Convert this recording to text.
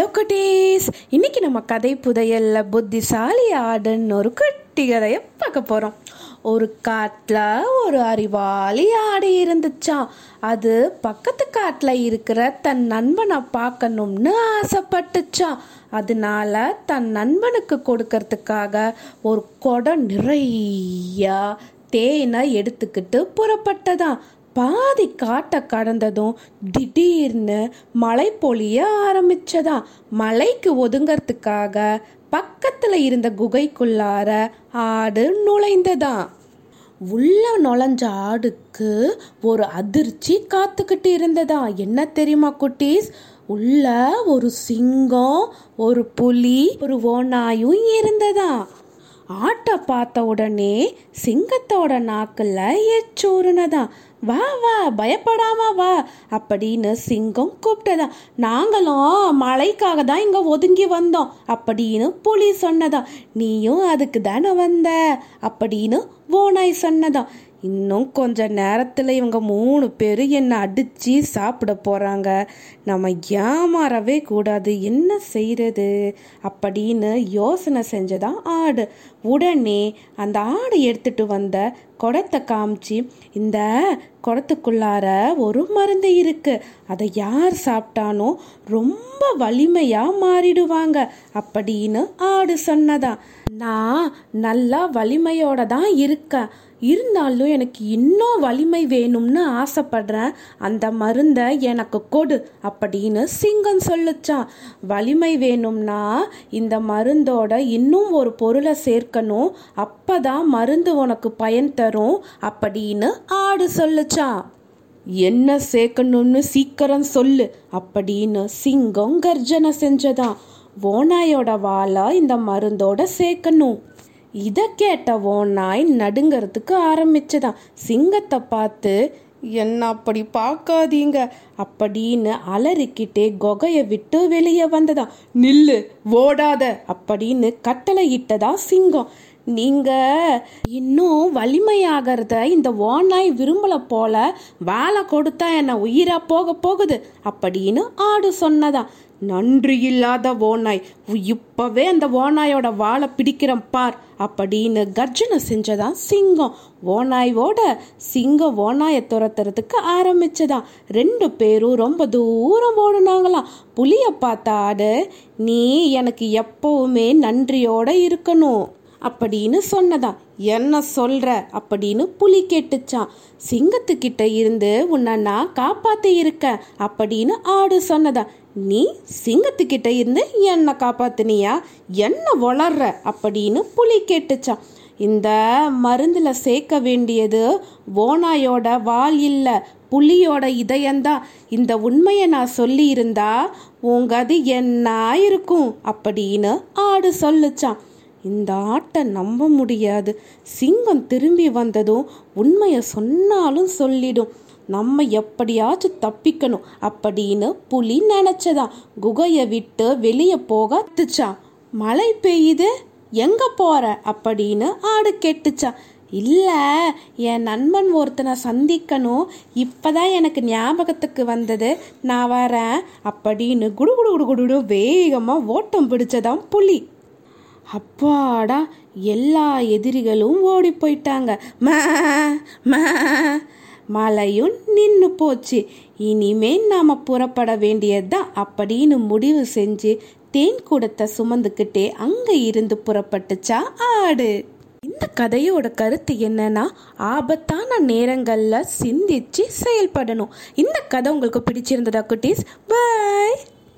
Hello குட்டீஸ் இன்னைக்கு நம்ம கதை புதையல்ல புத்திசாலி ஆடுன்னு ஒரு குட்டி கதையை பார்க்க போகிறோம் ஒரு காட்டில் ஒரு அறிவாளி ஆடு இருந்துச்சாம். அது பக்கத்து காட்டில் இருக்கிற தன் நண்பனை பார்க்கணும்னு ஆசைப்பட்டுச்சான் அதனால தன் நண்பனுக்கு கொடுக்கறதுக்காக ஒரு குடம் நிறைய தேனை எடுத்துக்கிட்டு புறப்பட்டதான் பாதி காட்டை கடந்ததும் திடீர்னு மழை பொழிய ஆரம்பிச்சதா? மலைக்கு ஒதுங்கிறதுக்காக பக்கத்தில் இருந்த குகைக்குள்ளார ஆடு நுழைந்ததா? உள்ள நுழைஞ்ச ஆடுக்கு ஒரு அதிர்ச்சி காத்துக்கிட்டு இருந்ததா? என்ன தெரியுமா குட்டீஸ்? உள்ள ஒரு சிங்கம் ஒரு புலி ஒரு ஓநாயும் இருந்ததா? ஆட்டை பார்த்த உடனே சிங்கத்தோட நாக்கில் எச்சூறுனதான் வா வா பயப்படாம வா அப்படின்னு சிங்கம் கூப்பிட்டதா. நாங்களும் மழைக்காக தான் இங்கே ஒதுங்கி வந்தோம் அப்படின்னு புலி சொன்னதா. நீயும் அதுக்கு தானே வந்த? அப்படின்னு ஓனாய் சொன்னதான் இன்னும் கொஞ்ச நேரத்தில் இவங்க மூணு பேரும் என்னை அடித்து சாப்பிட போகிறாங்க நம்ம ஏமாறவே கூடாது. என்ன செய்கிறது அப்படின்னு யோசனை செஞ்சதான் ஆடு. உடனே அந்த ஆடு எடுத்துட்டு வந்த குடத்தை காமிச்சு இந்த குடத்துக்குள்ளார ஒரு மருந்து இருக்கு. அதை யார் சாப்பிட்டானோ ரொம்ப வலிமையாக மாறிடுவாங்க. அப்படின்னு ஆடு சொன்னதான் நான் நல்லா வலிமையோட தான் இருக்கேன். இருந்தாலும் எனக்கு இன்னும் வலிமை வேணும்னு ஆசைப்படுறேன். அந்த மருந்தை எனக்கு கொடு அப்படின்னு சிங்கம் சொல்லுச்சான் வலிமை வேணும்னா இந்த மருந்தோட இன்னும் ஒரு பொருளை சேர்க்கணும். அப்பதான் மருந்து உனக்கு பயன் தரும் அப்படின்னு ஆடு சொல்லுச்சான் என்ன சேர்க்கணும்னு சீக்கிரம் சொல்லு அப்படின்னு சிங்கம் கர்ஜனை செஞ்சதான் ஓநாயோட வாழை இந்த மருந்தோட சேர்க்கணும். இதை கேட்ட ஓநாய் நடுங்கிறதுக்கு ஆரம்பிச்சுதான். சிங்கத்தை பார்த்து என்ன அப்படி பார்க்காதீங்க? அப்படின்னு அலறிக்கிட்டே குகையை விட்டு வெளியே வந்ததா நில்லு ஓடாத அப்படின்னு கட்டளை இட்டதா சிங்கம். நீங்க இன்னும் வலிமையாகிறத இந்த ஓனாய் விரும்பல போல வேலை கொடுத்தா என்ன உயிரா போக போகுது? அப்படின்னு ஆடு சொன்னதா நன்றி இல்லாத ஓநாய் இப்பவே அந்த ஓநாயோட வாழை பிடிக்கிறேன் பார். அப்படின்னு கர்ஜனை செஞ்சதான் சிங்கம். ஓநாயோட சிங்கம் ஓநாயை துரத்துறதுக்கு ஆரம்பிச்சதான். ரெண்டு பேரும் ரொம்ப தூரம் ஓடுனாங்களாம். புளிய பார்த்த ஆடு நீ எனக்கு எப்பவுமே நன்றியோட இருக்கணும். அப்படின்னு சொன்னதான். என்ன சொல்ற? அப்படின்னு புலி கேட்டுச்சான் சிங்கத்துக்கிட்ட இருந்து உன்னை நான் காப்பாத்தி இருக்க அப்படின்னு ஆடு சொன்னதா நீ சிங்கத்துக்கிட்ட இருந்து என்னை காப்பாத்தினியா? என்ன வளர்ற? அப்படின்னு புலி கேட்டுச்சான் இந்த மருந்தில் சேர்க்க வேண்டியது ஓனாயோட வால் இல்லை புலியோட இதயம்தான். இந்த உண்மையை நான் சொல்லியிருந்தா உங்க அது என்ன இருக்கும் அப்படின்னு ஆடு சொல்லுச்சான் இந்த ஆட்டை நம்ப முடியாது. சிங்கம் திரும்பி வந்ததும் உண்மையை சொன்னாலும் சொல்லிடும். நம்ம எப்படியாச்சும் தப்பிக்கணும் அப்படின்னு புலி நினச்சதான் குகையை விட்டு வெளியே போக அத்துச்சான் மழை பெய்யுது எங்க போற அப்படின்னு ஆடு கேட்டுச்சான் இல்லை என் நண்பன் ஒருத்தனை சந்திக்கணும். இப்பதான் எனக்கு ஞாபகத்துக்கு வந்தது. நான் வரேன் அப்படின்னு குடு குடு குடு குடு வேகமாக ஓட்டம் பிடிச்சதான் புலி. அப்பாடா எல்லா எதிரிகளும் ஓடி போயிட்டாங்க. மே மே மழையும் நின்று போச்சு. இனிமே நாம புறப்பட வேண்டியதுதான் அப்படின்னு முடிவு செஞ்சு தேன் கூடத்தை சுமந்துக்கிட்டே அங்க இருந்து புறப்பட்டுச்சா ஆடு. இந்த கதையோட கருத்து என்னன்னா ஆபத்தான நேரங்களில் சிந்திச்சு செயல்படணும். இந்த கதை உங்களுக்கு பிடிச்சிருந்ததா குட்டீஸ்? பாய்